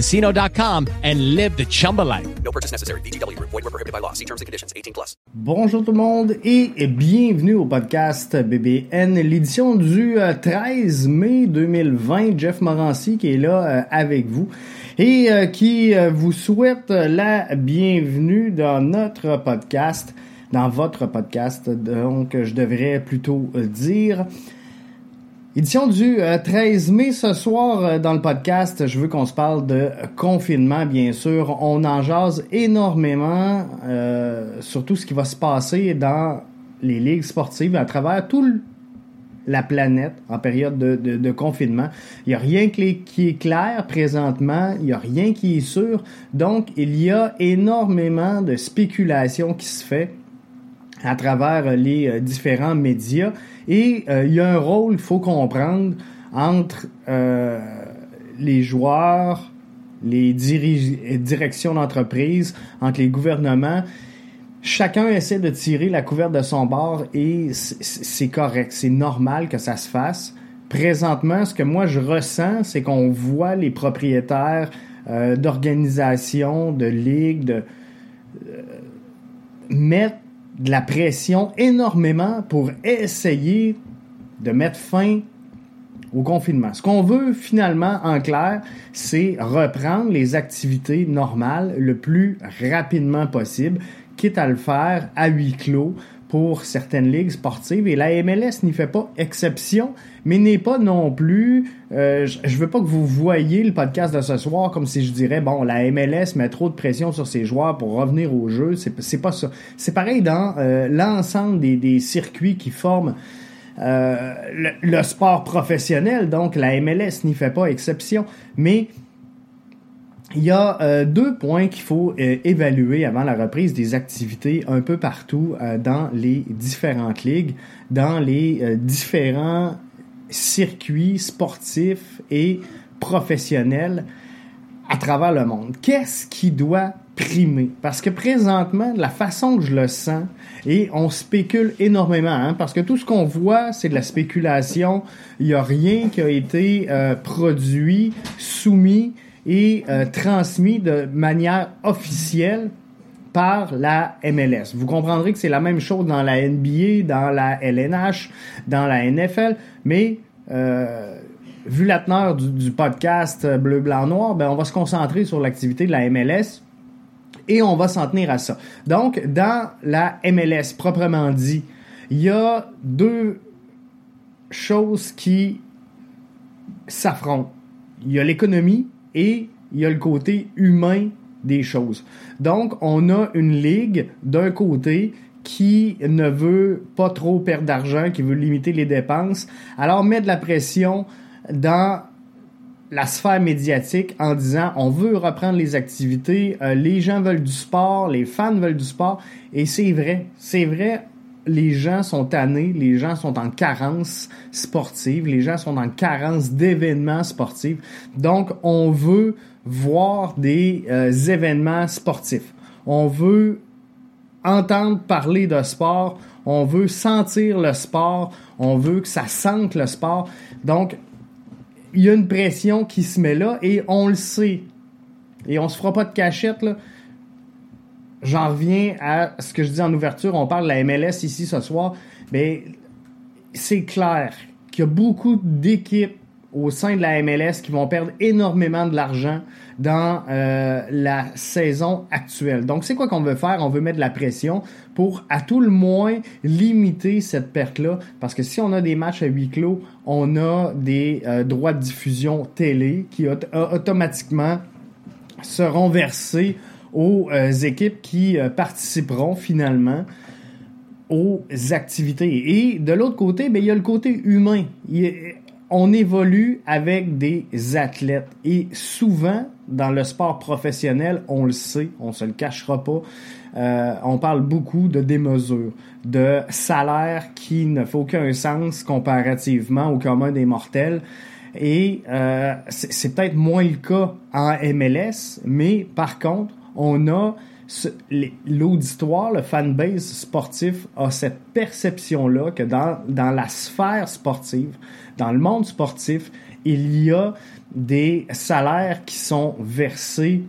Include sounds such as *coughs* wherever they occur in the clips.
chumbacasino.com and live the Chumba life. No purchase necessary. VGW, void, were prohibited by law. See terms and conditions 18 plus. Bonjour tout le monde et bienvenue au podcast BBN, l'édition du 13 mai 2020. Jeff Morancy qui est là euh, avec vous et euh, qui euh, vous souhaite la bienvenue dans notre podcast, dans votre podcast, donc je devrais plutôt dire. Édition du 13 mai ce soir dans le podcast, je veux qu'on se parle de confinement bien sûr. On en jase énormément euh, sur tout ce qui va se passer dans les ligues sportives à travers tout la planète en période de, de, de confinement. Il n'y a rien qui est clair présentement, il n'y a rien qui est sûr. Donc, il y a énormément de spéculation qui se fait à travers les euh, différents médias. Et euh, il y a un rôle, il faut comprendre, entre euh, les joueurs, les directions d'entreprise, entre les gouvernements chacun essaie de tirer la couverte de son bord et c'est correct, c'est normal que ça se fasse. Présentement, ce que moi je ressens, c'est qu'on voit les propriétaires euh, d'organisations, de ligues, de euh, mettre de la pression énormément pour essayer de mettre fin au confinement. Ce qu'on veut finalement, en clair, c'est reprendre les activités normales le plus rapidement possible quitte à le faire à huis clos pour certaines ligues sportives. Et la MLS n'y fait pas exception, mais n'est pas non plus... Euh, je veux pas que vous voyiez le podcast de ce soir comme si je dirais, bon, la MLS met trop de pression sur ses joueurs pour revenir au jeu. C'est pas ça. C'est pareil dans euh, l'ensemble des, des, circuits qui forment euh, le, le, sport professionnel. Donc, la MLS n'y fait pas exception. Mais il y a euh, deux points qu'il faut euh, évaluer avant la reprise des activités un peu partout euh, dans les différentes ligues, dans les différents circuits sportifs et professionnels à travers le monde. Qu'est-ce qui doit primer? Parce que présentement, la façon que je le sens, et on spécule énormément, hein, parce que tout ce qu'on voit, c'est de la spéculation. Il n'y a rien qui a été produit, soumis et euh, transmis de manière officielle par la MLS. Vous comprendrez que c'est la même chose dans la NBA, dans la LNH, dans la NFL, mais euh, vu la teneur du, podcast Bleu, Blanc, Noir, ben on va se concentrer sur l'activité de la MLS et on va s'en tenir à ça. Donc, dans la MLS proprement dit, il y a deux choses qui s'affrontent. Il y a l'économie et il y a le côté humain des choses. Donc, on a une ligue d'un côté qui ne veut pas trop perdre d'argent, qui veut limiter les dépenses, alors met de la pression dans la sphère médiatique en disant on veut reprendre les activités, euh, les gens veulent du sport, les fans veulent du sport, et c'est vrai, c'est vrai, les gens sont tannés, les gens sont en carence sportive, les gens sont en carence d'événements sportifs. Donc, on veut voir des euh, événements sportifs. On veut entendre parler de sport, on veut sentir le sport, on veut que ça sente le sport. Donc, il y a une pression qui se met là et on le sait. Et on se fera pas de cachette, là j'en reviens à ce que je dis en ouverture. On parle de la MLS ici ce soir. Mais c'est clair qu'il y a beaucoup d'équipes au sein de la MLS qui vont perdre énormément de l'argent dans euh, la saison actuelle. Donc, c'est quoi qu'on veut faire? On veut mettre de la pression pour, à tout le moins, limiter cette perte-là. Parce que si on a des matchs à huis clos, on a des euh, droits de diffusion télé qui automatiquement seront versés aux euh, équipes qui participeront finalement aux activités. Et de l'autre côté, ben, il y a le côté humain. on évolue avec des athlètes. Et souvent, dans le sport professionnel, on le sait, on se le cachera pas, euh, on parle beaucoup de démesure, de salaire qui ne fait aucun sens comparativement au commun des mortels. Et euh, c'est peut-être moins le cas en MLS, mais par contre, on a l'auditoire, le fanbase sportif a cette perception-là que dans, dans la sphère sportive, dans le monde sportif, il y a des salaires qui sont versés,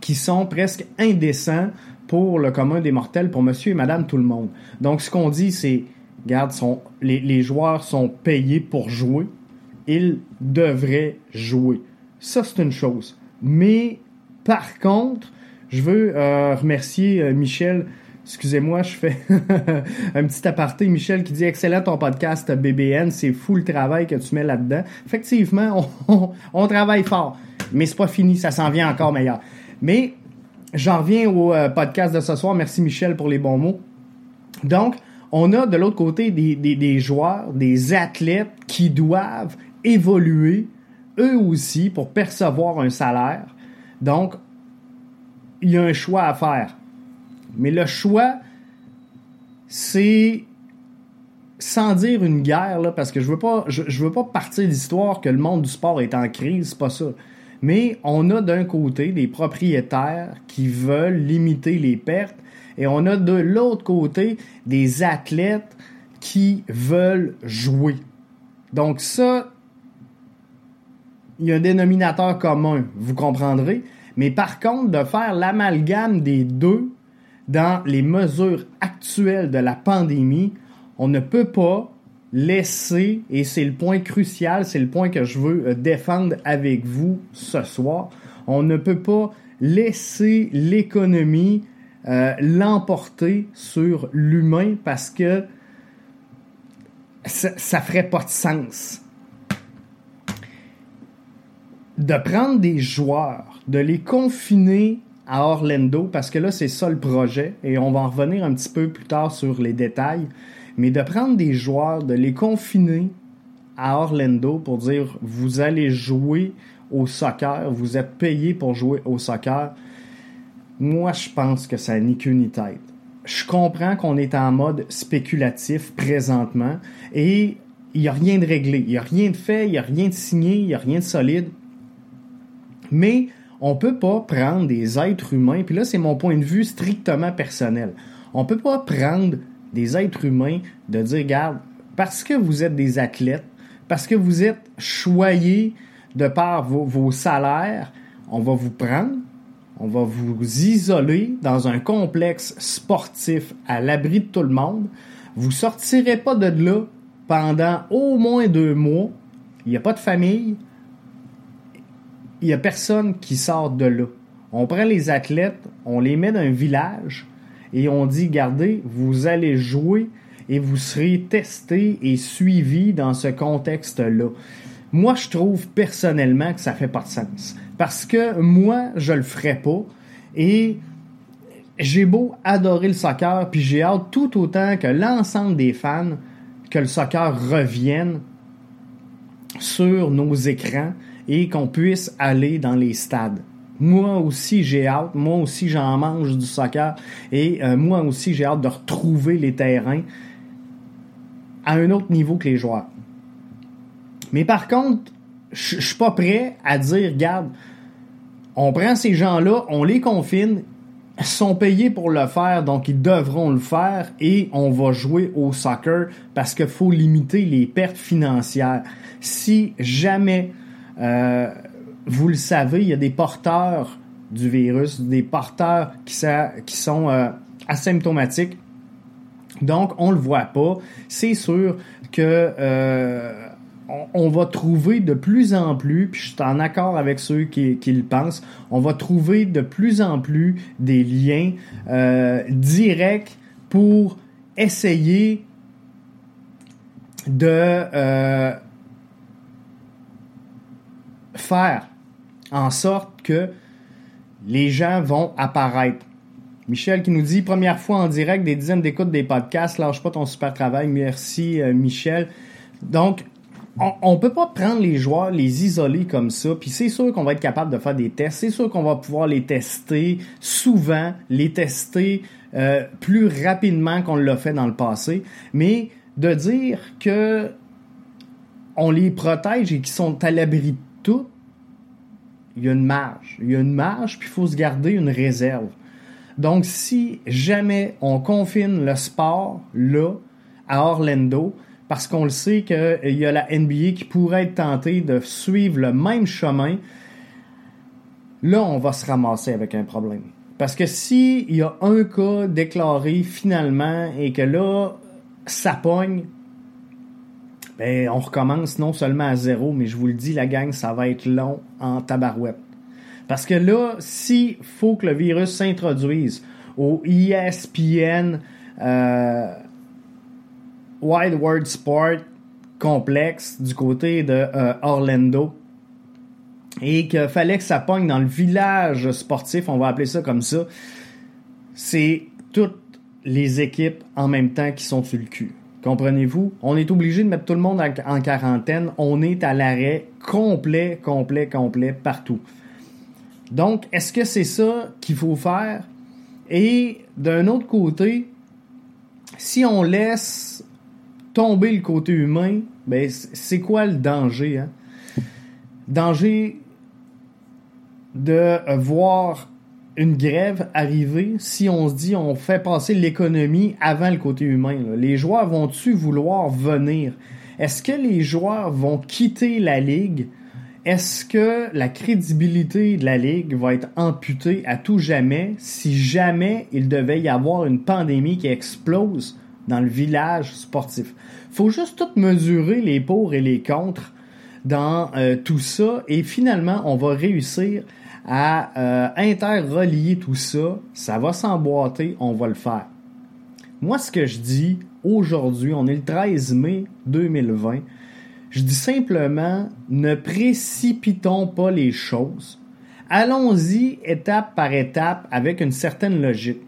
qui sont presque indécents pour le commun des mortels, pour monsieur et madame tout le monde. Donc, ce qu'on dit, c'est, regarde, les, les joueurs sont payés pour jouer, ils devraient jouer. Ça, c'est une chose. Mais, par contre, je veux euh, remercier euh, Michel. Excusez-moi, je fais *laughs* un petit aparté. Michel qui dit Excellent ton podcast BBN, c'est fou le travail que tu mets là-dedans. Effectivement, *laughs* on, travaille fort, mais c'est pas fini, ça s'en vient encore meilleur. Mais j'en reviens au euh, podcast de ce soir. Merci Michel pour les bons mots. Donc, on a de l'autre côté des, des joueurs, des athlètes qui doivent évoluer eux aussi pour percevoir un salaire. Donc, il y a un choix à faire. Mais le choix, c'est sans dire une guerre, là, parce que je veux pas, je, veux pas partir d'histoire que le monde du sport est en crise, c'est pas ça. Mais on a d'un côté des propriétaires qui veulent limiter les pertes et on a de l'autre côté des athlètes qui veulent jouer. Donc ça, il y a un dénominateur commun, vous comprendrez. Mais par contre, de faire l'amalgame des deux dans les mesures actuelles de la pandémie, on ne peut pas laisser, et c'est le point crucial, c'est le point que je veux euh, défendre avec vous ce soir, on ne peut pas laisser l'économie euh, l'emporter sur l'humain parce que ça, ça ferait pas de sens. De prendre des joueurs de les confiner à Orlando, parce que là, c'est ça le projet, et on va en revenir un petit peu plus tard sur les détails, mais de prendre des joueurs, de les confiner à Orlando pour dire, vous allez jouer au soccer, vous êtes payé pour jouer au soccer, moi, je pense que ça n'est qu'une tête. Je comprends qu'on est en mode spéculatif présentement, et il n'y a rien de réglé, il n'y a rien de fait, il n'y a rien de signé, il n'y a rien de solide. Mais on peut pas prendre des êtres humains, puis là c'est mon point de vue strictement personnel. On peut pas prendre des êtres humains de dire regarde, parce que vous êtes des athlètes, parce que vous êtes choyés de par vos, salaires, on va vous prendre, on va vous isoler dans un complexe sportif à l'abri de tout le monde. Vous sortirez pas de là pendant au moins deux mois. Il n'y a pas de famille, il n'y a personne qui sort de là. On prend les athlètes, on les met dans un village et on dit, gardez, vous allez jouer et vous serez testé et suivi dans ce contexte-là. Moi, je trouve personnellement que ça fait pas de sens. Parce que moi, je le ferais pas. Et j'ai beau adorer le soccer, puis j'ai hâte tout autant que l'ensemble des fans que le soccer revienne sur nos écrans et qu'on puisse aller dans les stades. Moi aussi, j'ai hâte. Moi aussi, j'en mange du soccer. Et euh, moi aussi, j'ai hâte de retrouver les terrains à un autre niveau que les joueurs. Mais par contre, je suis pas prêt à dire, regarde, on prend ces gens-là, on les confine, sont payés pour le faire, donc ils devront le faire et on va jouer au soccer parce qu'il faut limiter les pertes financières. Si jamais euh, vous le savez, il y a des porteurs du virus, des porteurs qui, sont euh, asymptomatiques. Donc, on le voit pas. C'est sûr que euh, on, va trouver de plus en plus, puis je suis en accord avec ceux qui, le pensent, on va trouver de plus en plus des liens directs pour essayer de faire en sorte que les gens vont apparaître. Michel qui nous dit première fois en direct des dizaines d'écoutes des podcasts, lâche pas ton super travail. Merci euh, Michel. Donc on, ne peut pas prendre les joueurs, les isoler comme ça, puis c'est sûr qu'on va être capable de faire des tests, c'est sûr qu'on va pouvoir les tester souvent, les tester euh, plus rapidement qu'on l'a fait dans le passé, mais de dire que on les protège et qu'ils sont à l'abri il y a une marge. Il y a une marge, puis il faut se garder une réserve. Donc, si jamais on confine le sport là, à Orlando, parce qu'on le sait qu'il y a la NBA qui pourrait être tentée de suivre le même chemin, là, on va se ramasser avec un problème. Parce que s'il y a un cas déclaré finalement et que là, ça pogne, ben, on recommence non seulement à zéro, mais je vous le dis, la gang, ça va être long en tabarouette. Parce que là, s'il faut que le virus s'introduise au ESPN euh, Wide World Sport complexe du côté de euh, Orlando, et qu'il fallait que ça pogne dans le village sportif, on va appeler ça comme ça, c'est toutes les équipes en même temps qui sont sur le cul. Comprenez-vous? On est obligé de mettre tout le monde en quarantaine. On est à l'arrêt complet, complet, complet partout. Donc, est-ce que c'est ça qu'il faut faire? Et d'un autre côté, si on laisse tomber le côté humain, ben, c'est quoi le danger? Hein? Danger de voir une grève arriver si on se dit on fait passer l'économie avant le côté humain. Les joueurs vont-tu vouloir venir? Est-ce que les joueurs vont quitter la ligue? Est-ce que la crédibilité de la ligue va être amputée à tout jamais si jamais il devait y avoir une pandémie qui explose dans le village sportif? Faut juste tout mesurer les pour et les contre dans euh, tout ça et finalement on va réussir à euh, interrelier tout ça, ça va s'emboîter, on va le faire. Moi, ce que je dis aujourd'hui, on est le 13 mai 2020, je dis simplement, ne précipitons pas les choses. Allons-y étape par étape avec une certaine logique.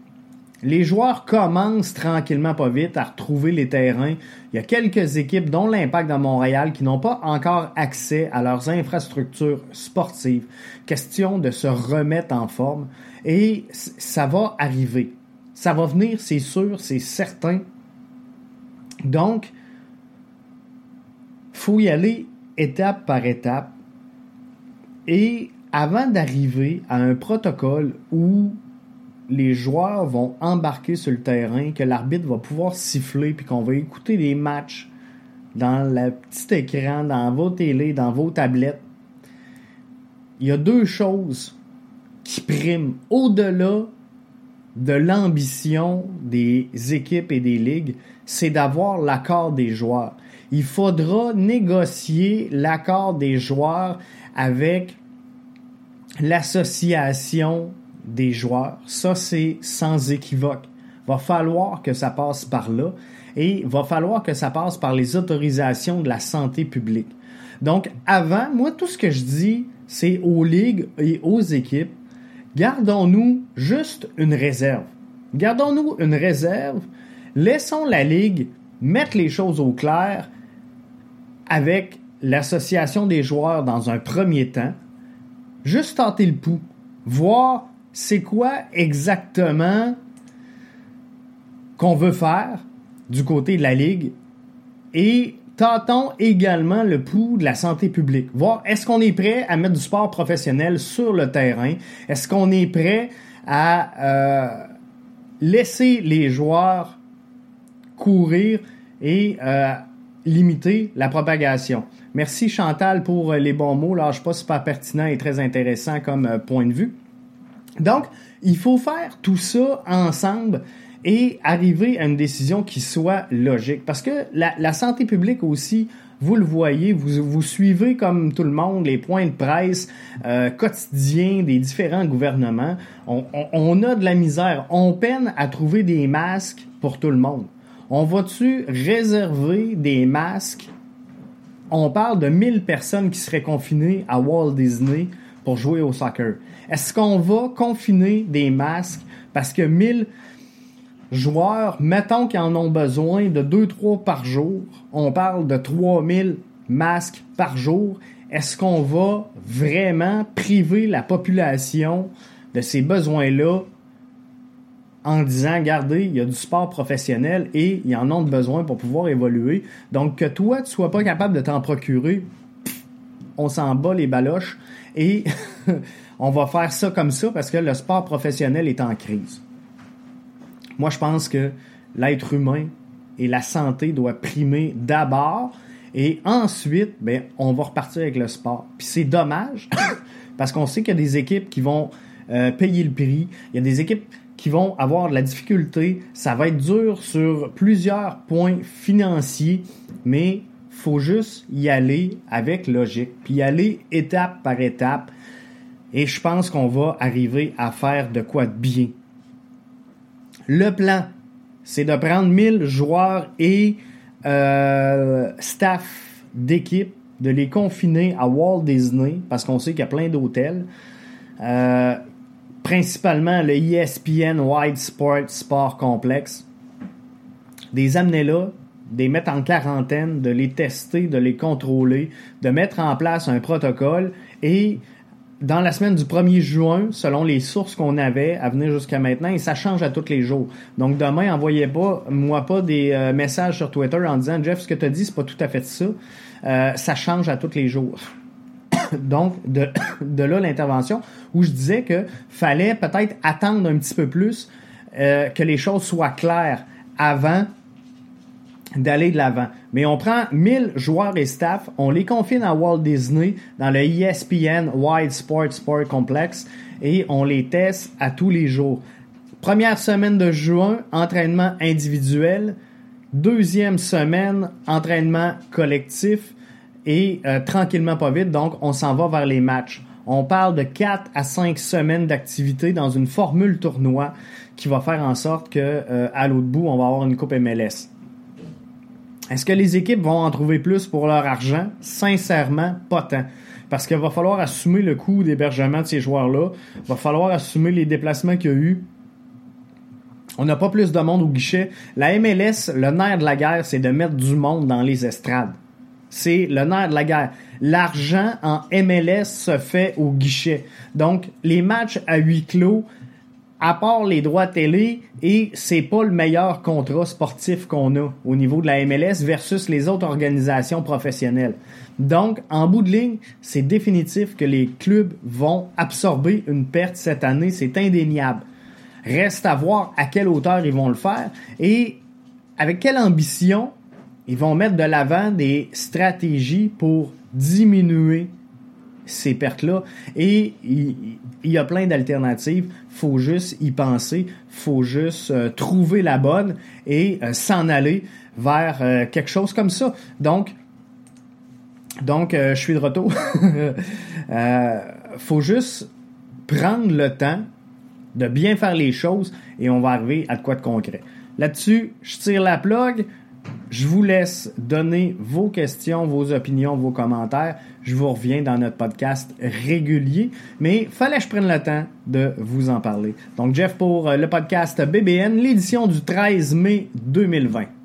Les joueurs commencent tranquillement pas vite à retrouver les terrains. Il y a quelques équipes, dont l'Impact de Montréal, qui n'ont pas encore accès à leurs infrastructures sportives. Question de se remettre en forme. Et ça va arriver. Ça va venir, c'est sûr, c'est certain. Donc, faut y aller étape par étape. Et avant d'arriver à un protocole où les joueurs vont embarquer sur le terrain, que l'arbitre va pouvoir siffler, puis qu'on va écouter les matchs dans le petit écran, dans vos télés, dans vos tablettes. Il y a deux choses qui priment au-delà de l'ambition des équipes et des ligues, c'est d'avoir l'accord des joueurs. Il faudra négocier l'accord des joueurs avec l'association des joueurs. Ça, c'est sans équivoque. Va falloir que ça passe par là et va falloir que ça passe par les autorisations de la santé publique. Donc, avant, moi, tout ce que je dis, c'est aux ligues et aux équipes, gardons-nous juste une réserve. Gardons-nous une réserve, laissons la ligue mettre les choses au clair avec l'association des joueurs dans un premier temps, juste tenter le pouls, voir c'est quoi exactement qu'on veut faire du côté de la Ligue? Et tentons également le pouls de la santé publique. Voir est-ce qu'on est prêt à mettre du sport professionnel sur le terrain? Est-ce qu'on est prêt à euh, laisser les joueurs courir et euh, limiter la propagation? Merci Chantal pour les bons mots. Je pas pertinent et très intéressant comme euh, point de vue. Donc, il faut faire tout ça ensemble et arriver à une décision qui soit logique. Parce que la, santé publique aussi vous le voyez, vous, vous suivez comme tout le monde les points de presse euh, quotidiens des différents gouvernements. On, on, a de la misère. On peine à trouver des masques pour tout le monde. On va-tu réserver des masques? On parle de 1000 personnes qui seraient confinées à Walt Disney pour jouer au soccer. Est-ce qu'on va confiner des masques? Parce que 1000 joueurs, mettons qu'ils en ont besoin de 2-3 par jour, on parle de 3000 masques par jour, est-ce qu'on va vraiment priver la population de ces besoins-là en disant, regardez, il y a du sport professionnel et ils en ont besoin pour pouvoir évoluer. Donc, que toi, tu sois pas capable de t'en procurer, on s'en bat les baloches et *laughs* on va faire ça comme ça parce que le sport professionnel est en crise. Moi, je pense que l'être humain et la santé doivent primer d'abord et ensuite, ben, on va repartir avec le sport. Puis c'est dommage *laughs* parce qu'on sait qu'il y a des équipes qui vont euh, payer le prix. Il y a des équipes qui vont avoir de la difficulté. Ça va être dur sur plusieurs points financiers, mais faut juste y aller avec logique, puis y aller étape par étape. Et je pense qu'on va arriver à faire de quoi de bien. Le plan, c'est de prendre 1000 joueurs et euh, staff d'équipe, de les confiner à Walt Disney, parce qu'on sait qu'il y a plein d'hôtels. Euh, principalement le ESPN Wide Sport Sport Complex. Des amener là, des mettre en quarantaine, de les tester, de les contrôler, de mettre en place un protocole et dans la semaine du 1er juin, selon les sources qu'on avait à venir jusqu'à maintenant, et ça change à tous les jours. Donc demain, envoyez pas, moi pas des euh, messages sur Twitter en disant Jeff, ce que tu as dit, c'est pas tout à fait ça. Euh, ça change à tous les jours. *coughs* Donc, de, *coughs* de là l'intervention où je disais que fallait peut-être attendre un petit peu plus euh, que les choses soient claires avant d'aller de l'avant. Mais on prend 1000 joueurs et staff, on les confine à Walt Disney dans le ESPN Wide Sport Sport Complex et on les teste à tous les jours. Première semaine de juin, entraînement individuel. Deuxième semaine, entraînement collectif. Et euh, tranquillement pas vite, donc on s'en va vers les matchs. On parle de 4 à 5 semaines d'activité dans une formule tournoi qui va faire en sorte que euh, à l'autre bout, on va avoir une coupe MLS. Est-ce que les équipes vont en trouver plus pour leur argent? Sincèrement, pas tant. Parce qu'il va falloir assumer le coût d'hébergement de ces joueurs-là. Il va falloir assumer les déplacements qu'il y a eu. On n'a pas plus de monde au guichet. La MLS, le nerf de la guerre, c'est de mettre du monde dans les estrades. C'est le nerf de la guerre. L'argent en MLS se fait au guichet. Donc, les matchs à huis clos, à part les droits télé, et c'est pas le meilleur contrat sportif qu'on a au niveau de la MLS versus les autres organisations professionnelles. Donc, en bout de ligne, c'est définitif que les clubs vont absorber une perte cette année, c'est indéniable. Reste à voir à quelle hauteur ils vont le faire et avec quelle ambition ils vont mettre de l'avant des stratégies pour diminuer ces pertes-là. Et il, y a plein d'alternatives. faut juste y penser. faut juste euh, trouver la bonne et euh, s'en aller vers euh, quelque chose comme ça. Donc, donc je suis de retour. *laughs* faut juste prendre le temps de bien faire les choses et on va arriver à quoi de concret. Là-dessus, je tire la plug. Je vous laisse donner vos questions, vos opinions, vos commentaires. Je vous reviens dans notre podcast régulier, mais fallait que je prenne le temps de vous en parler. Donc, Jeff, pour le podcast BBN, l'édition du 13 mai 2020.